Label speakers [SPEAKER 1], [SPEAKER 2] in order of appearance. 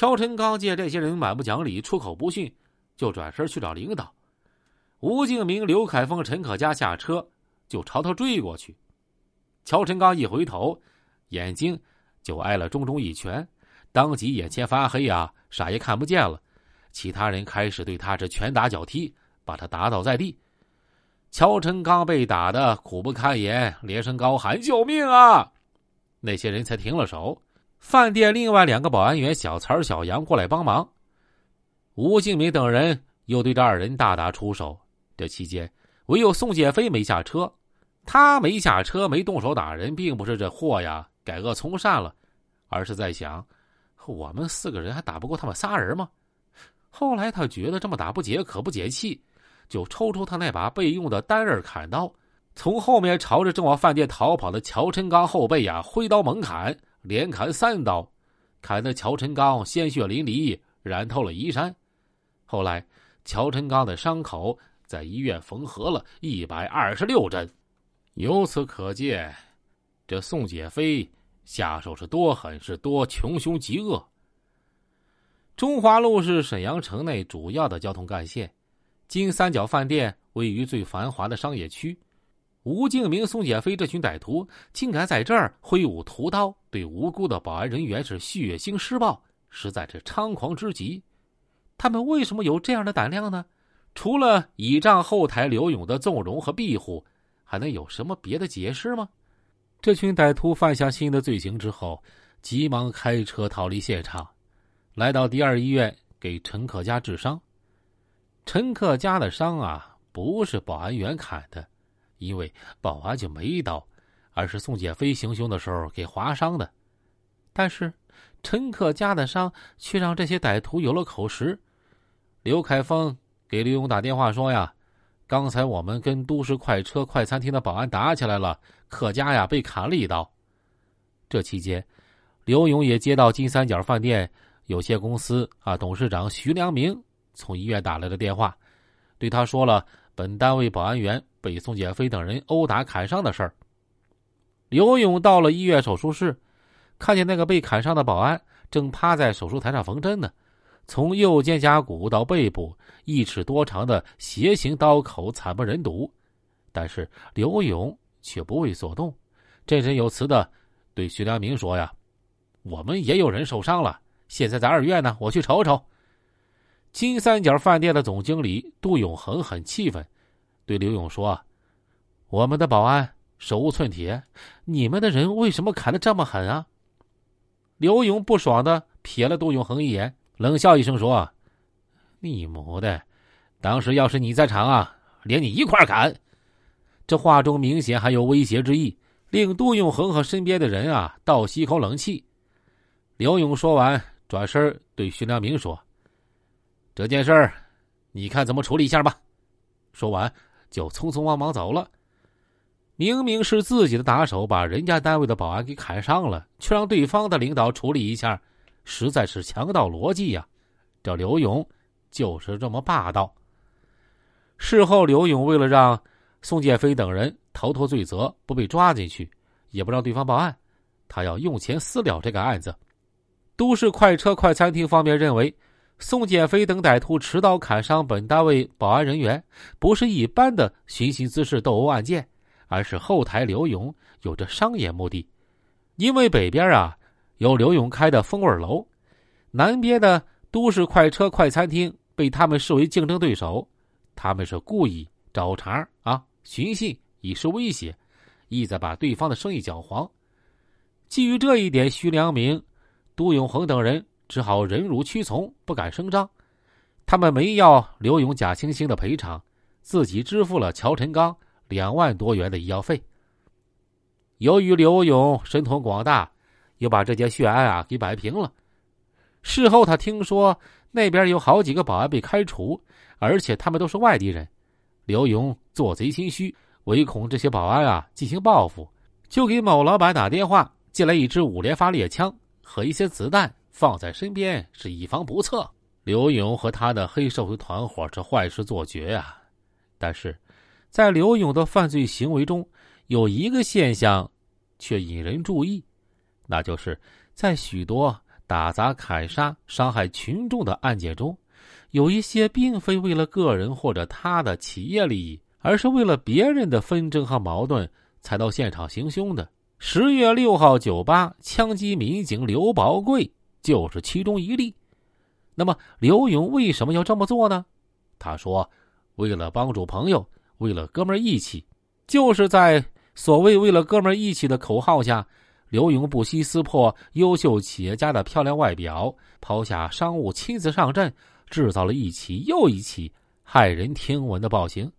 [SPEAKER 1] 乔晨刚见这些人蛮不讲理、出口不逊，就转身去找领导。吴敬明、刘凯峰、陈可嘉下车，就朝他追过去。乔晨刚一回头，眼睛就挨了重重一拳，当即眼前发黑啊，啥也看不见了。其他人开始对他是拳打脚踢，把他打倒在地。乔晨刚被打的苦不堪言，连声高喊：“救命啊！”那些人才停了手。饭店另外两个保安员小曹、小杨过来帮忙。吴敬明等人又对这二人大打出手。这期间，唯有宋建飞没下车。他没下车，没动手打人，并不是这货呀改恶从善了，而是在想：我们四个人还打不过他们仨人吗？后来他觉得这么打不解，可不解气。就抽出他那把备用的单刃砍刀，从后面朝着正往饭店逃跑的乔晨刚后背呀挥刀猛砍，连砍三刀，砍得乔晨刚鲜血淋漓，染透了衣衫。后来，乔晨刚的伤口在医院缝合了一百二十六针。由此可见，这宋姐飞下手是多狠，是多穷凶极恶。中华路是沈阳城内主要的交通干线。金三角饭店位于最繁华的商业区，吴敬明、宋建飞这群歹徒竟敢在这儿挥舞屠刀，对无辜的保安人员是血腥施暴，实在是猖狂之极。他们为什么有这样的胆量呢？除了倚仗后台刘勇的纵容和庇护，还能有什么别的解释吗？这群歹徒犯下新的罪行之后，急忙开车逃离现场，来到第二医院给陈克家治伤。陈克家的伤啊，不是保安员砍的，因为保安就没刀，而是宋建飞行凶的时候给划伤的。但是，陈克家的伤却让这些歹徒有了口实。刘凯峰给刘勇打电话说呀：“刚才我们跟都市快车快餐厅的保安打起来了，客家呀被砍了一刀。”这期间，刘勇也接到金三角饭店有限公司啊董事长徐良明。从医院打来的电话，对他说了本单位保安员被宋建飞等人殴打砍伤的事儿。刘勇到了医院手术室，看见那个被砍伤的保安正趴在手术台上缝针呢。从右肩胛骨到背部，一尺多长的斜形刀口惨不忍睹，但是刘勇却不为所动，振振有词的对徐良明说：“呀，我们也有人受伤了，现在在二院呢，我去瞅瞅。”金三角饭店的总经理杜永恒很气愤，对刘勇说：“我们的保安手无寸铁，你们的人为什么砍的这么狠啊？”刘勇不爽的瞥了杜永恒一眼，冷笑一声说：“你母的！当时要是你在场啊，连你一块砍！”这话中明显还有威胁之意，令杜永恒和身边的人啊倒吸一口冷气。刘勇说完，转身对徐良明说。这件事儿，你看怎么处理一下吧。说完，就匆匆忙忙走了。明明是自己的打手把人家单位的保安给砍伤了，却让对方的领导处理一下，实在是强盗逻辑呀！这刘勇就是这么霸道。事后，刘勇为了让宋建飞等人逃脱罪责，不被抓进去，也不让对方报案，他要用钱私了这个案子。都市快车快餐厅方面认为。宋建飞等歹徒持刀砍伤本单位保安人员，不是一般的寻衅滋事斗殴案件，而是后台刘勇有着商业目的。因为北边啊有刘勇开的风味楼，南边的都市快车快餐厅被他们视为竞争对手，他们是故意找茬啊寻衅以示威胁，意在把对方的生意搅黄。基于这一点，徐良明、杜永恒等人。只好忍辱屈从，不敢声张。他们没要刘勇、贾青青的赔偿，自己支付了乔晨刚两万多元的医药费。由于刘勇神通广大，又把这件血案啊给摆平了。事后他听说那边有好几个保安被开除，而且他们都是外地人。刘勇做贼心虚，唯恐这些保安啊进行报复，就给某老板打电话，借来一支五连发猎枪和一些子弹。放在身边是以防不测。刘勇和他的黑社会团伙是坏事做绝呀，但是，在刘勇的犯罪行为中，有一个现象却引人注意，那就是在许多打砸砍杀、伤害群众的案件中，有一些并非为了个人或者他的企业利益，而是为了别人的纷争和矛盾才到现场行凶的。十月六号酒吧枪击民警刘宝贵就是其中一例。那么刘勇为什么要这么做呢？他说：“为了帮助朋友，为了哥们义气。”就是在所谓“为了哥们义气”的口号下，刘勇不惜撕破优秀企业家的漂亮外表，抛下商务，亲自上阵，制造了一起又一起骇人听闻的暴行。